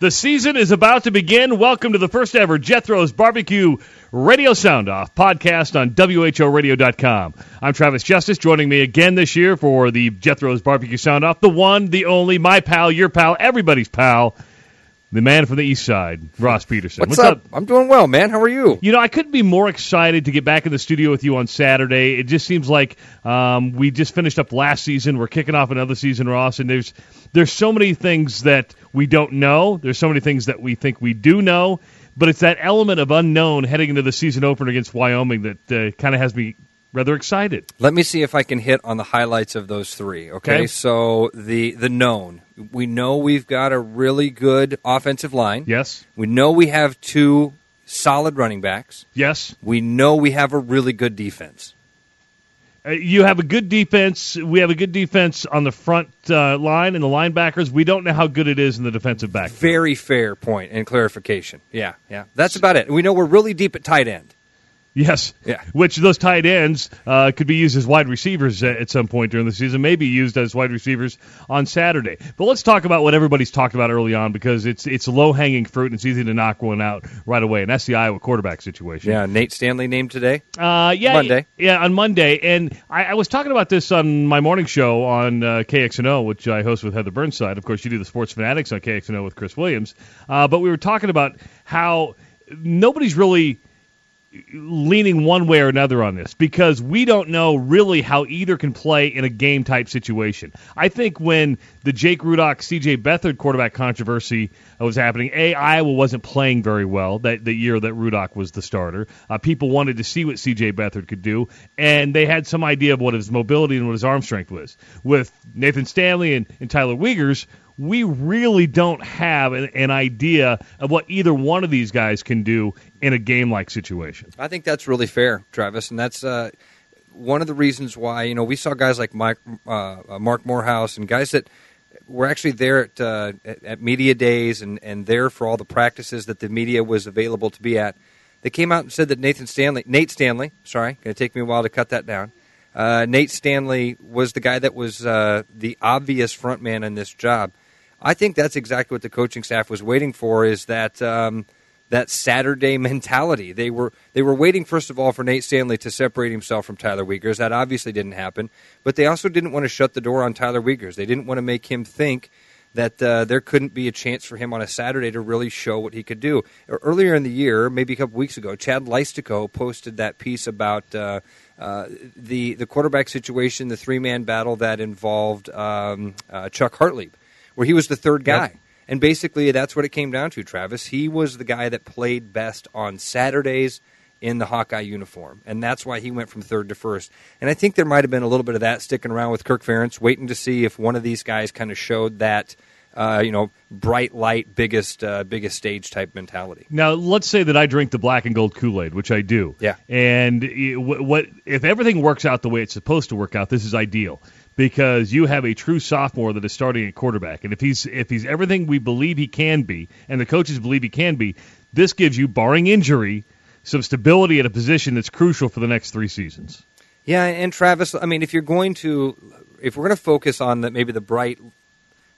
The season is about to begin. Welcome to the first ever Jethro's Barbecue Radio Sound Off podcast on WHORadio.com. I'm Travis Justice, joining me again this year for the Jethro's Barbecue Sound Off, the one, the only, my pal, your pal, everybody's pal, the man from the east side, Ross Peterson. What's, up? I'm doing well, man. How are you? You know, I couldn't be more excited to get back in the studio with you on Saturday. It just seems like um, we just finished up last season. We're kicking off another season, Ross, and there's there's so many things that we don't know. There's so many things that we think we do know, but it's that element of unknown heading into the season opener against Wyoming that uh, kind of has me rather excited. Let me see if I can hit on the highlights of those three. Okay? Okay. so the the known, we know we've got a really good offensive line. Yes, We know we have two solid running backs. yes. We know we have a really good defense. Uh, you have a good defense. We have a good defense on the front uh, line and the linebackers. We don't know how good it is in the defensive back. Very fair point and clarification. Yeah, yeah, that's about it. We know we're really deep at tight end. Yes. Yeah. Which those tight ends uh, could be used as wide receivers at some point during the season, maybe used as wide receivers on Saturday. But let's talk about what everybody's talked about early on because it's it's low hanging fruit and it's easy to knock one out right away, and that's the Iowa quarterback situation. Yeah, Nate Stanley named today. Uh, yeah, Monday. Yeah, on Monday, and I, I was talking about this on my morning show on uh, KXNO, which I host with Heather Burnside. Of course, you do the Sports Fanatics on KXNO with Chris Williams. Uh, but we were talking about how nobody's really leaning one way or another on this because we don't know really how either can play in a game type situation. I think when the Jake Rudock, CJ Beathard quarterback controversy was happening, A, Iowa wasn't playing very well that the year that Rudock was the starter. Uh, people wanted to see what CJ Beathard could do, and they had some idea of what his mobility and what his arm strength was. With Nathan Stanley and, and Tyler Wiegers, we really don't have an, an idea of what either one of these guys can do in a game like situation. I think that's really fair, Travis, and that's uh, one of the reasons why you know we saw guys like Mike, uh, uh, Marc Morehouse and guys that were actually there at, uh, at media days and and there for all the practices that the media was available to be at. They came out and said that Nathan Stanley, Nate Stanley, sorry, going to take me a while to cut that down. Uh, Nate Stanley was the guy that was uh, the obvious front man in this job. I think that's exactly what the coaching staff was waiting for. Is that um, that Saturday mentality? They were they were waiting first of all for Nate Stanley to separate himself from Tyler Wiegers. That obviously didn't happen, but they also didn't want to shut the door on Tyler Wiegers. They didn't want to make him think that uh, there couldn't be a chance for him on a Saturday to really show what he could do. Earlier in the year, maybe a couple weeks ago, Chad Leistikow posted that piece about uh, uh, the the quarterback situation, the three man battle that involved um, uh, Chuck Hartlieb, where he was the third guy. And basically, that's what it came down to, Travis. He was the guy that played best on Saturdays in the Hawkeye uniform. And that's why he went from third to first. And I think there might have been a little bit of that sticking around with Kirk Ferentz, waiting to see if one of these guys kind of showed that, uh, you know, bright light, biggest, uh, biggest stage type mentality. Now, let's say that I drink the black and gold Kool Aid, which I do. Yeah. And it- what if everything works out the way it's supposed to work out? This is ideal because you have a true sophomore that is starting at quarterback, and if he's if he's everything we believe he can be, and the coaches believe he can be, this gives you, barring injury, some stability at a position that's crucial for the next three seasons. Yeah, and Travis, I mean, if you're going to, if we're going to focus on the, maybe the bright,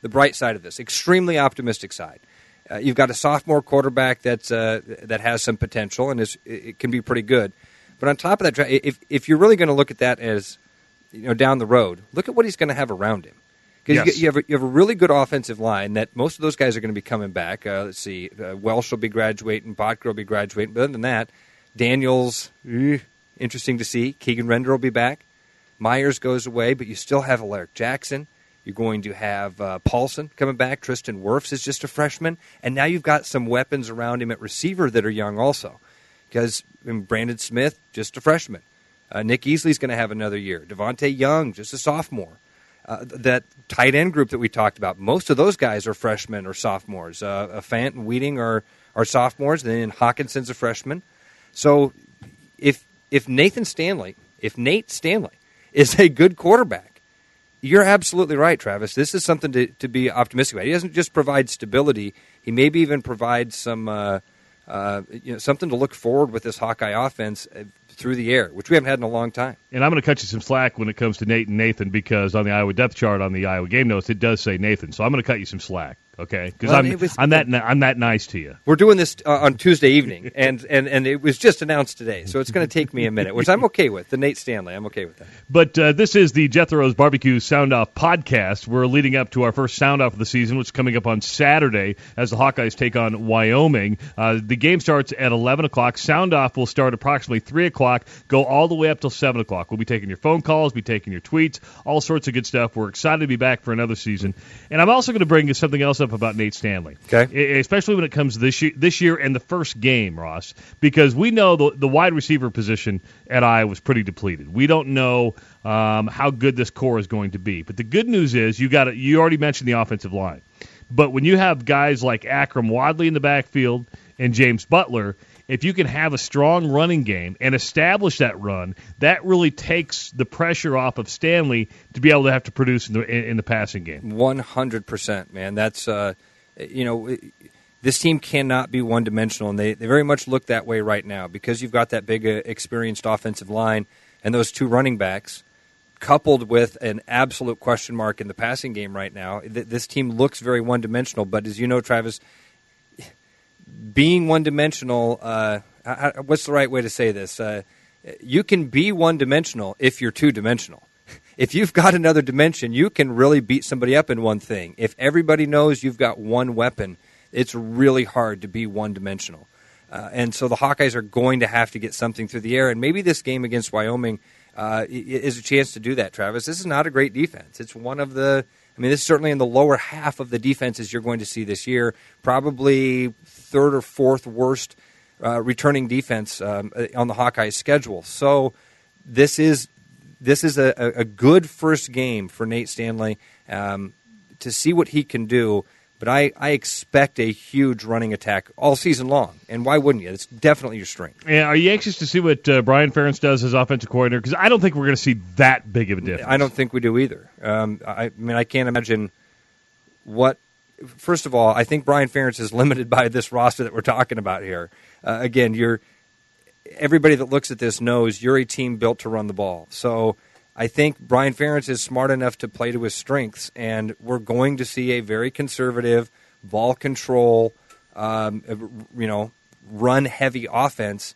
the bright side of this, extremely optimistic side, uh, you've got a sophomore quarterback that's uh, that has some potential and is it can be pretty good. But on top of that, if if you're really going to look at that as you know down the road, look at what he's going to have around him. Because Yes. you, have a, you have a really good offensive line that most of those guys are going to be coming back. Uh, let's see, uh, Welsh will be graduating, Boettger will be graduating. But other than that, Daniels, eh, interesting to see. Keegan Render will be back. Myers goes away, but you still have Alaric Jackson. You're going to have uh, Paulsen coming back. Tristan Wirfs is just a freshman, and now you've got some weapons around him at receiver that are young also. Because Brandon Smith, just a freshman. Uh, Nick Easley's going to have another year. Devontae Young, just a sophomore. Uh, that tight end group that we talked about, most of those guys are freshmen or sophomores. Uh, Fant and Wieting are, are sophomores, then Hockenson's a freshman. So if if Nathan Stanley, if Nate Stanley is a good quarterback, you're absolutely right, Travis. This is something to, to be optimistic about. He doesn't just provide stability; he maybe even provides some uh, uh, you know something to look forward with this Hawkeye offense through the air, which we haven't had in a long time. And I'm going to cut you some slack when it comes to Nate and Nathan because on the Iowa depth chart on the Iowa game notes it does say Nathan, so I'm going to cut you some slack. Okay, because Well, I'm it was- I'm that I'm that nice to you. We're doing this uh, on Tuesday evening, and, and, and it was just announced today, so it's going to take me a minute, which I'm okay with. The Nate Stanley, I'm okay with that. But uh, this is the Jethro's Barbecue Sound Off podcast. We're leading up to our first Sound Off of the season, which is coming up on Saturday as the Hawkeyes take on Wyoming. Uh, the game starts at 11 o'clock. Sound Off will start approximately 3 o'clock, go all the way up till 7 o'clock. We'll be taking your phone calls, be taking your tweets, all sorts of good stuff. We're excited to be back for another season. And I'm also going to bring something else up about Nate Stanley. Okay. Especially when it comes to this year, this year and the first game, Ross, because we know the, the wide receiver position at Iowa was pretty depleted. We don't know um, how good this core is going to be. But the good news is you got you already mentioned the offensive line. But when you have guys like Akrum Wadley in the backfield and James Butler, if you can have a strong running game and establish that run, that really takes the pressure off of Stanley to be able to have to produce in the in, the passing game. One hundred percent, man. That's uh, you know, this team cannot be one dimensional, and they, they very much look that way right now because you've got that big, uh, experienced offensive line and those two running backs, coupled with an absolute question mark in the passing game right now. Th- this team looks very one dimensional, but as you know, Travis, being one dimensional, uh, what's the right way to say this? Uh, you can be one dimensional if you're two dimensional. If you've got another dimension, you can really beat somebody up in one thing. If everybody knows you've got one weapon, it's really hard to be one dimensional. Uh, and so the Hawkeyes are going to have to get something through the air. And maybe this game against Wyoming uh, is a chance to do that, Travis. This is not a great defense. It's one of the, I mean, this is certainly in the lower half of the defenses you're going to see this year. Probably third or fourth worst uh, returning defense um, on the Hawkeyes schedule. So this is this is a, a good first game for Nate Stanley um, to see what he can do. But I, I expect a huge running attack all season long. And why wouldn't you? It's definitely your strength. And are you anxious to see what uh, Brian Ferentz does as offensive coordinator? Because I don't think we're going to see that big of a difference. I don't think we do either. Um, I, I mean, I can't imagine what. First of all, I think Brian Ferentz is limited by this roster that we're talking about here. Uh, again, you're everybody that looks at this knows you're a team built to run the ball. So I think Brian Ferentz is smart enough to play to his strengths, and we're going to see a very conservative ball control, um, you know, run heavy offense.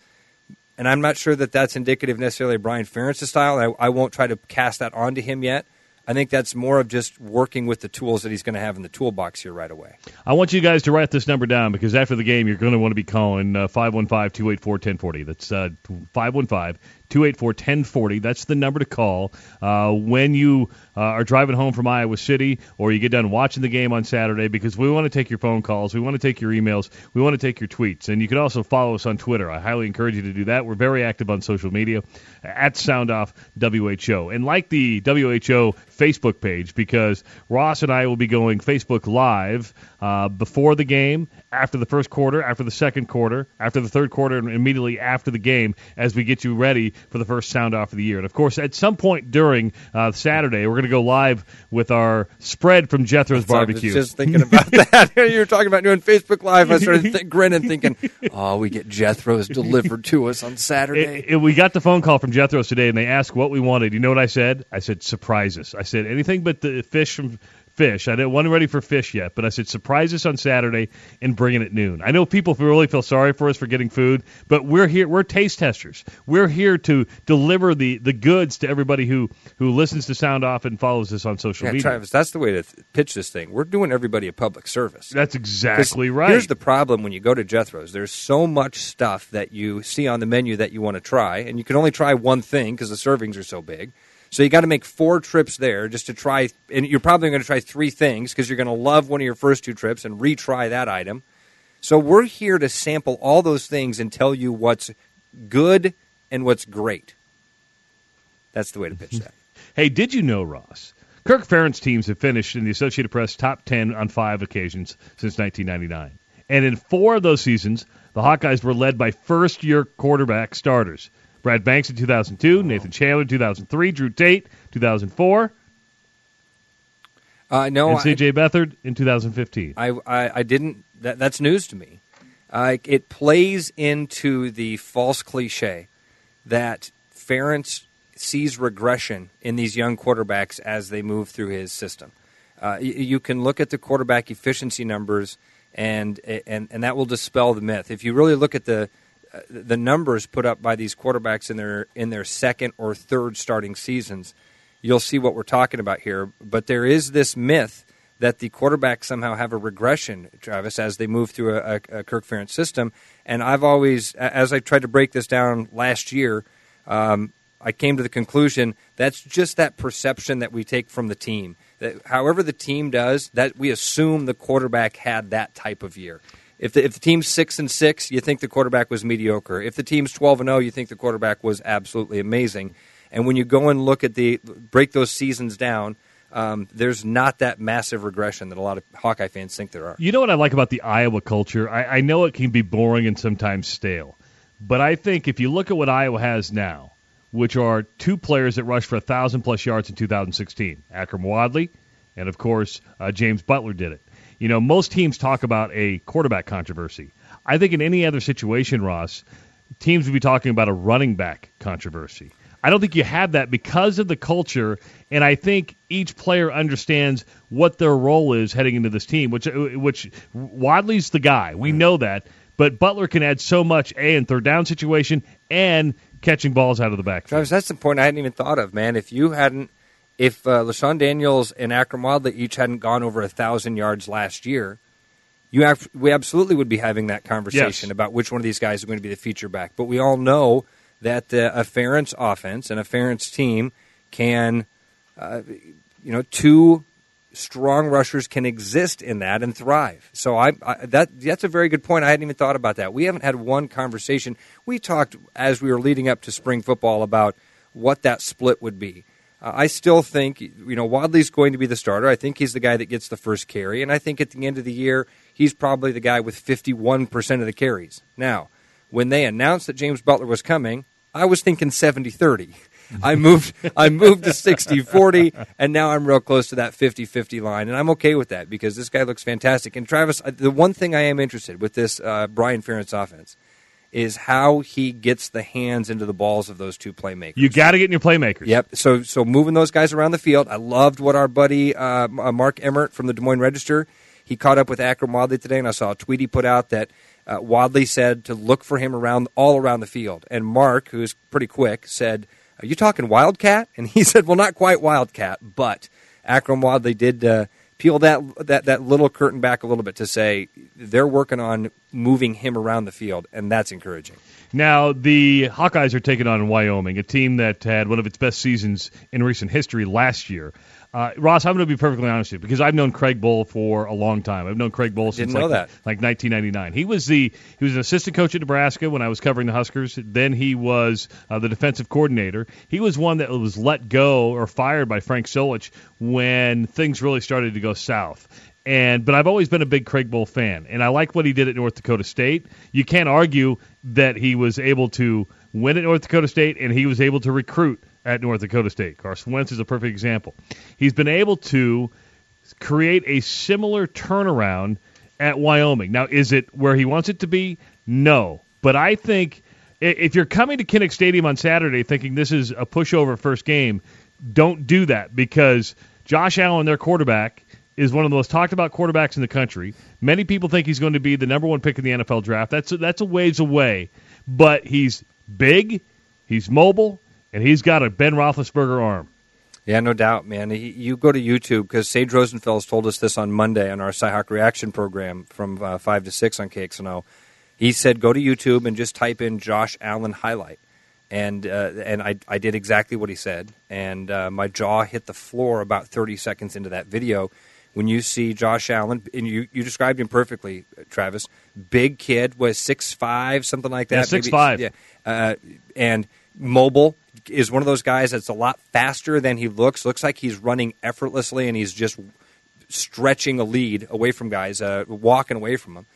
And I'm not sure that that's indicative necessarily of Brian Ferentz's style. I, I won't try to cast that onto him yet. I think that's more of just working with the tools that he's going to have in the toolbox here right away. I want you guys to write this number down because after the game, you're going to want to be calling uh, 515 284 1040. That's uh, 515 284 1040. That's the number to call uh, when you uh, are driving home from Iowa City or you get done watching the game on Saturday because we want to take your phone calls, we want to take your emails, we want to take your tweets. And you can also follow us on Twitter. I highly encourage you to do that. We're very active on social media at SoundOff WHO. And like the WHO Facebook page because Ross and I will be going Facebook Live uh, before the game, after the first quarter, after the second quarter, after the third quarter, and immediately after the game as we get you ready for the first sound off of the year. And of course, at some point during uh, Saturday, we're going to go live with our spread from Jethro's So I Barbecue. was just thinking about that. you were talking about doing Facebook Live. I started th- grinning, thinking, "Oh, we get Jethro's delivered to us on Saturday." It- it- we got the phone call from Jethro's today, and they asked what we wanted. You know what I said? I said surprises. I said anything but the fish from fish. I didn't wasn't ready for fish yet, but I said surprise us on Saturday and bring it at noon. I know people really feel sorry for us for getting food, but we're here. We're taste testers. We're here to deliver the, the goods to everybody who who listens to Sound Off and follows us on social yeah, media. Travis, that's the way to th- pitch this thing. We're doing everybody a public service. That's exactly right. Here's the problem when you go to Jethro's. There's so much stuff that you see on the menu that you want to try, and you can only try one thing because the servings are so big. So you got to make four trips there just to try, and you're probably going to try three things because you're going to love one of your first two trips and retry that item. So we're here to sample all those things and tell you what's good and what's great. That's the way to pitch that. Hey, did you know, Ross? Kirk Ferentz teams have finished in the Associated Press top 10 on five occasions since 1999. And in four of those seasons, the Hawkeyes were led by first year quarterback starters. Brad Banks in 2002, Nathan Chandler in 2003, Drew Tate 2004, Uh, no, and C.J. Beathard in 2015. I, I, I didn't. That, that's news to me. Uh, it plays into the false cliche that Ferentz sees regression in these young quarterbacks as they move through his system. Uh, you, you can look at the quarterback efficiency numbers, and and and that will dispel the myth. If you really look at the the numbers put up by these quarterbacks in their in their second or third starting seasons, you'll see what we're talking about here. But there is this myth that the quarterbacks somehow have a regression, Travis, as they move through a, a, a Kirk Ferentz system. And I've always, as I tried to break this down last year, um, I came to the conclusion that's just that perception that we take from the team. That however the team does, that we assume the quarterback had that type of year. If the, if the team's six and six, you think the quarterback was mediocre. If the team's twelve and zero, you think the quarterback was absolutely amazing. And when you go and look at the break those seasons down, um, there's not that massive regression that a lot of Hawkeye fans think there are. You know what I like about the Iowa culture? I, I know it can be boring and sometimes stale, but I think if you look at what Iowa has now, which are two players that rushed for a thousand plus yards in 2016, Akrum Wadley, and of course uh, James Butler did it. You know, most teams talk about a quarterback controversy. I think in any other situation, Ross, teams would be talking about a running back controversy. I don't think you have that because of the culture, and I think each player understands what their role is heading into this team. Which, which Wadley's the guy, we know that, but Butler can add so much a in third down situation and catching balls out of the backfield. Travis, that's the point I hadn't even thought of, man. If you hadn't, if uh, LeShun Daniels and Akrum Wadley each hadn't gone over a thousand yards last year, you have, we absolutely would be having that conversation Yes. about which one of these guys is going to be the feature back. But we all know that uh, a Ferentz offense and a Ferentz team can, uh, you know, two strong rushers can exist in that and thrive. So I, I that that's a very good point. I hadn't even thought about that. We haven't had one conversation. We talked as we were leading up to spring football about what that split would be. Uh, I still think you know Wadley's going to be the starter. I think he's the guy that gets the first carry, and I think at the end of the year he's probably the guy with 51% of the carries. Now, when they announced that James Butler was coming, I was thinking 70-30. I moved I moved to 60-40 and now I'm real close to that 50-50 line and I'm okay with that because this guy looks fantastic. And Travis, uh, the one thing I am interested with this uh, Brian Ferentz offense is how he gets the hands into the balls of those two playmakers. You got to get in your playmakers. Yep. So so moving those guys around the field. I loved what our buddy uh, uh, Mark Emmert from the Des Moines Register. He caught up with Akrum Wadley today, and I saw a tweet he put out that uh, Wadley said to look for him around all around the field. And Mark, who is pretty quick, said, "Are you talking Wildcat?" And he said, "Well, not quite Wildcat, but Akrum Wadley did." Uh, Peel that, that that little curtain back a little bit to say they're working on moving him around the field, and that's encouraging. Now, the Hawkeyes are taking on Wyoming, a team that had one of its best seasons in recent history last year. Uh, Ross, I'm going to be perfectly honest with you because I've known Craig Bohl for a long time. I've known Craig Bohl since like, like 1999. He was the he was an assistant coach at Nebraska when I was covering the Huskers. Then he was uh, the defensive coordinator. He was one that was let go or fired by Frank Solich when things really started to go south. And but I've always been a big Craig Bohl fan, and I like what he did at North Dakota State. You can't argue that he was able to win at North Dakota State, and he was able to recruit at North Dakota State. Carson Wentz is a perfect example. He's been able to create a similar turnaround at Wyoming. Now, is it where he wants it to be? No, but I think if you're coming to Kinnick Stadium on Saturday thinking this is a pushover first game, don't do that because Josh Allen, their quarterback, is one of the most talked about quarterbacks in the country. Many people think he's going to be the number one pick in the NFL draft. That's a, that's a ways away, but he's big, he's mobile, and he's got a Ben Roethlisberger arm. Yeah, no doubt, man. He, you go to YouTube because Sage Rosenfels told us this on Monday on our Cyhawk Reaction program from uh, five to six on KXNO. He said go to YouTube and just type in Josh Allen highlight, and uh, and I I did exactly what he said, and uh, my jaw hit the floor about thirty seconds into that video. When you see Josh Allen, and you, you described him perfectly, Travis. Big kid, was six five, something like that. Yeah, 6'5". Yeah, uh, and mobile. Is one of those guys that's a lot faster than he looks. Looks like he's running effortlessly, and he's just stretching a lead away from guys, uh, walking away from them.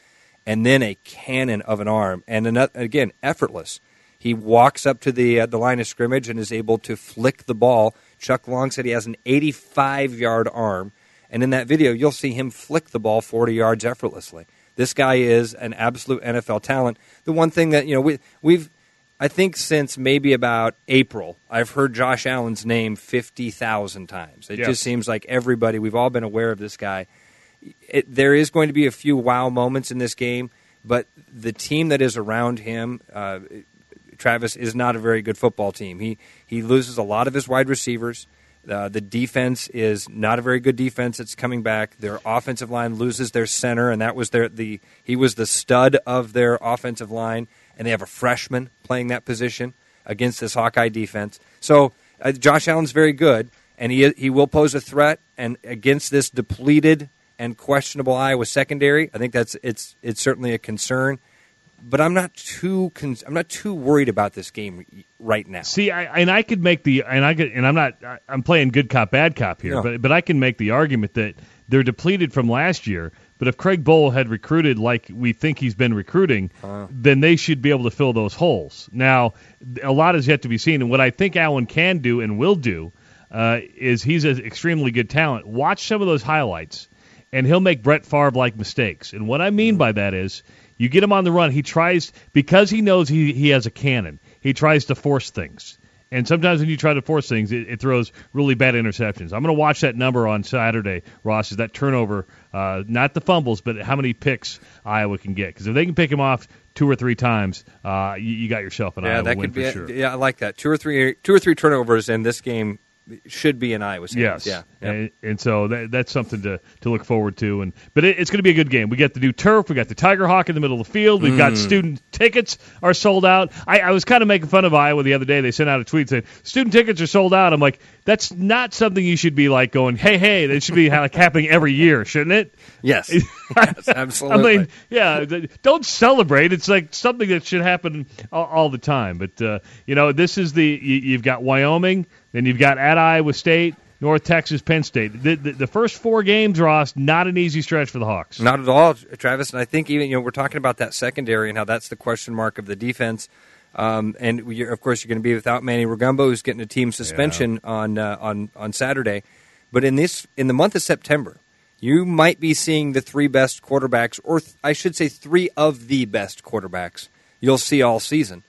And then a cannon of an arm, and another, again effortless. He walks up to the uh, the line of scrimmage and is able to flick the ball. Chuck Long said he has an 85 yard arm, and in that video you'll see him flick the ball 40 yards effortlessly. This guy is an absolute NFL talent. The one thing that you know we we've I think since maybe about April, I've heard Josh Allen's name 50,000 times. It Yes. just seems like everybody, we've all been aware of this guy. It, there is going to be a few wow moments in this game, but the team that is around him, uh, Travis, is not a very good football team. He, he loses a lot of his wide receivers. Uh, the defense is not a very good defense. It's coming back. Their offensive line loses their center, and that was their the he was the stud of their offensive line, and they have a freshman playing that position against this Hawkeye defense. So uh, Josh Allen's very good, and he he will pose a threat. And against this depleted and questionable Iowa secondary, I think that's it's it's certainly a concern. But I'm not too con- I'm not too worried about this game right now. See, I, and I could make the and I could, and I'm not I- I'm playing good cop bad cop here, No. but but I can make the argument that they're depleted from last year. But if Craig Bohl had recruited like we think he's been recruiting, then they should be able to fill those holes. Now, a lot is yet to be seen, and what I think Allen can do and will do uh, is he's an extremely good talent. Watch some of those highlights, and he'll make Brett Favre like mistakes. And what I mean by that is, you get him on the run, he tries because he knows he he has a cannon. He tries to force things. And sometimes when you try to force things, it, it throws really bad interceptions. I'm going to watch that number on Saturday, Ross. Is that turnover, uh, not the fumbles, but how many picks Iowa can get? Because if they can pick him off two or three times, uh, you, you got yourself an Yeah, Iowa that win could be. for sure. Yeah, I like that. Two or three, two or three turnovers in this game should be in hands. Yes. Yeah. yeah. And, and so that, that's something to, to look forward to. And but it, it's going to be a good game. We got the new turf. We got the Tiger Hawk in the middle of the field. We've Mm. got student tickets are sold out. I, I was kind of making fun of Iowa the other day. They sent out a tweet saying student tickets are sold out. I'm like, that's not something you should be like going, hey, hey. That should be like happening every year, shouldn't it? Yes. yes. Absolutely. I mean, yeah, don't celebrate. It's like something that should happen all, all the time. But uh, you know, this is the you, you've got Wyoming, then you've got at Iowa State, North Texas, Penn State. The, the, the first four games, Ross, not an easy stretch for the Hawks. Not at all, Travis. And I think even you know we're talking about that secondary and how that's the question mark of the defense. Um, and you're, of course, you're going to be without Manny Rugamba, who's getting a team suspension on uh, on on Saturday. But in this in the month of September, you might be seeing the three best quarterbacks, or th- I should say, three of the best quarterbacks you'll see all season.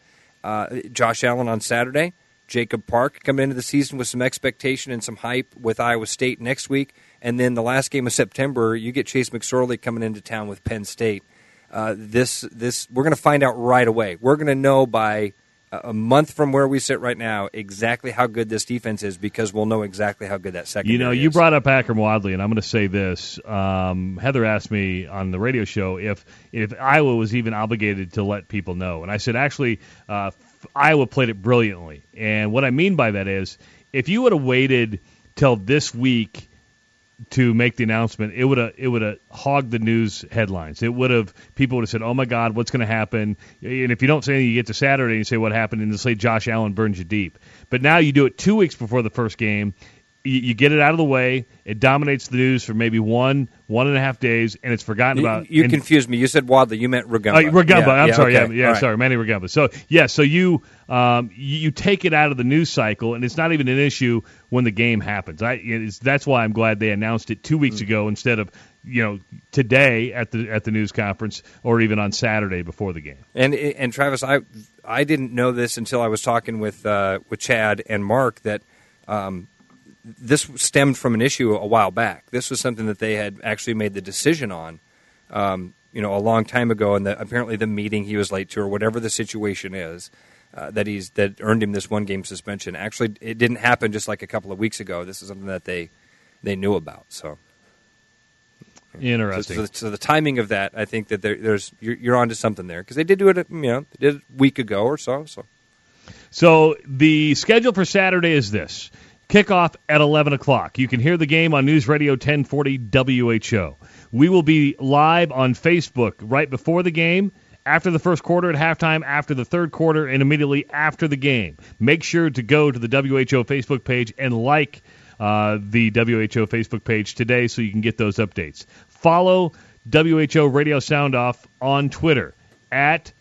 Uh, Josh Allen on Saturday, Jacob Park coming into the season with some expectation and some hype with Iowa State next week, and then the last game of September, you get Trace McSorley coming into town with Penn State. Uh, this this we're going to find out right away. We're going to know by a month from where we sit right now exactly how good this defense is because we'll know exactly how good that second. You know, is. you brought up Akrum Wadley, and I'm going to say this. Um, Heather asked me on the radio show if if Iowa was even obligated to let people know, and I said actually, uh, Iowa played it brilliantly. And what I mean by that is, if you would have waited till this week to make the announcement, it would have it would have hogged the news headlines. It would have people would have said, "Oh my God, what's going to happen?" And if you don't say anything, you get to Saturday and you say what happened, and they say Josh Allen burns you deep. But now you do it two weeks before the first game. You, you get it out of the way. It dominates the news for maybe one one and a half days, and it's forgotten about. you and- confused me. You said Wadley. You meant Rugamba. uh. Yeah, I'm yeah, sorry. okay. Yeah, yeah right. sorry, Manny Rugamba. So yeah, so you um, you, you take it out of the news cycle, and it's not even an issue when the game happens. I it's, that's why I'm glad they announced it two weeks Mm. ago instead of you know today at the at the news conference or even on Saturday before the game. And and Travis, I I didn't know this until I was talking with uh, with Chad and Mark that um, this stemmed from an issue a while back. This was something that they had actually made the decision on, um, you know, a long time ago. And that apparently the meeting he was late to, or whatever the situation is, uh, that he's that earned him this one game suspension. Actually, it didn't happen just like a couple of weeks ago. This is something that they they knew about. So. So, Interesting. so, so the timing of that, I think that there, there's you're, you're onto something there because they did do it, you know, they did it a week ago or so. So So the schedule for Saturday is this: kickoff at 11 o'clock. You can hear the game on News Radio 1040 WHO. We will be live on Facebook right before the game after the first quarter at halftime, after the third quarter, and immediately after the game. Make sure to go to the WHO Facebook page and like uh, the WHO Facebook page today so you can get those updates. Follow WHO Radio Sound Off on Twitter at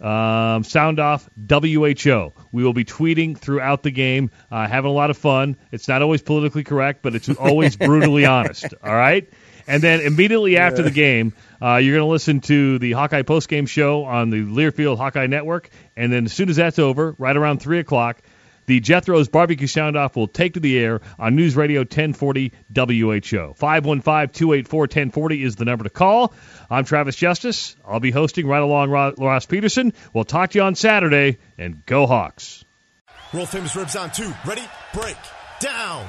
um, Sound Off WHO. We will be tweeting throughout the game, uh, having a lot of fun. It's not always politically correct, but it's always brutally honest. All right? And then immediately after the game, uh, you're going to listen to the Hawkeye postgame show on the Learfield Hawkeye Network. And then as soon as that's over, right around 3 o'clock, the Jethro's Barbecue Sound Off will take to the air on News Radio 1040 WHO. 515-284-1040 is the number to call. I'm Travis Justice. I'll be hosting right along Ross Peterson. We'll talk to you on Saturday, and go Hawks. World famous ribs on two. Ready? Break. Down.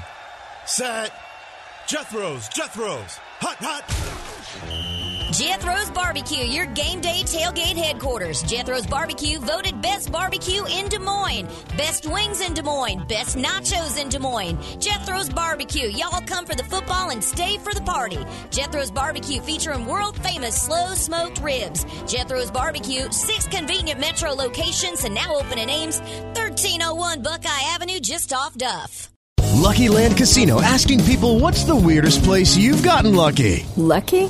Set. Jethro's. Jethro's. Hot, hot. Jethro's Barbecue, your game day tailgate headquarters. Jethro's Barbecue voted best barbecue in Des Moines, best wings in Des Moines, best nachos in Des Moines. Jethro's Barbecue, y'all come for the football and stay for the party. Jethro's Barbecue featuring world famous slow smoked ribs. Jethro's Barbecue, six convenient metro locations and now open in Ames, 1301 Buckeye Avenue, just off Duff. Lucky Land Casino asking people what's the weirdest place you've gotten lucky? Lucky?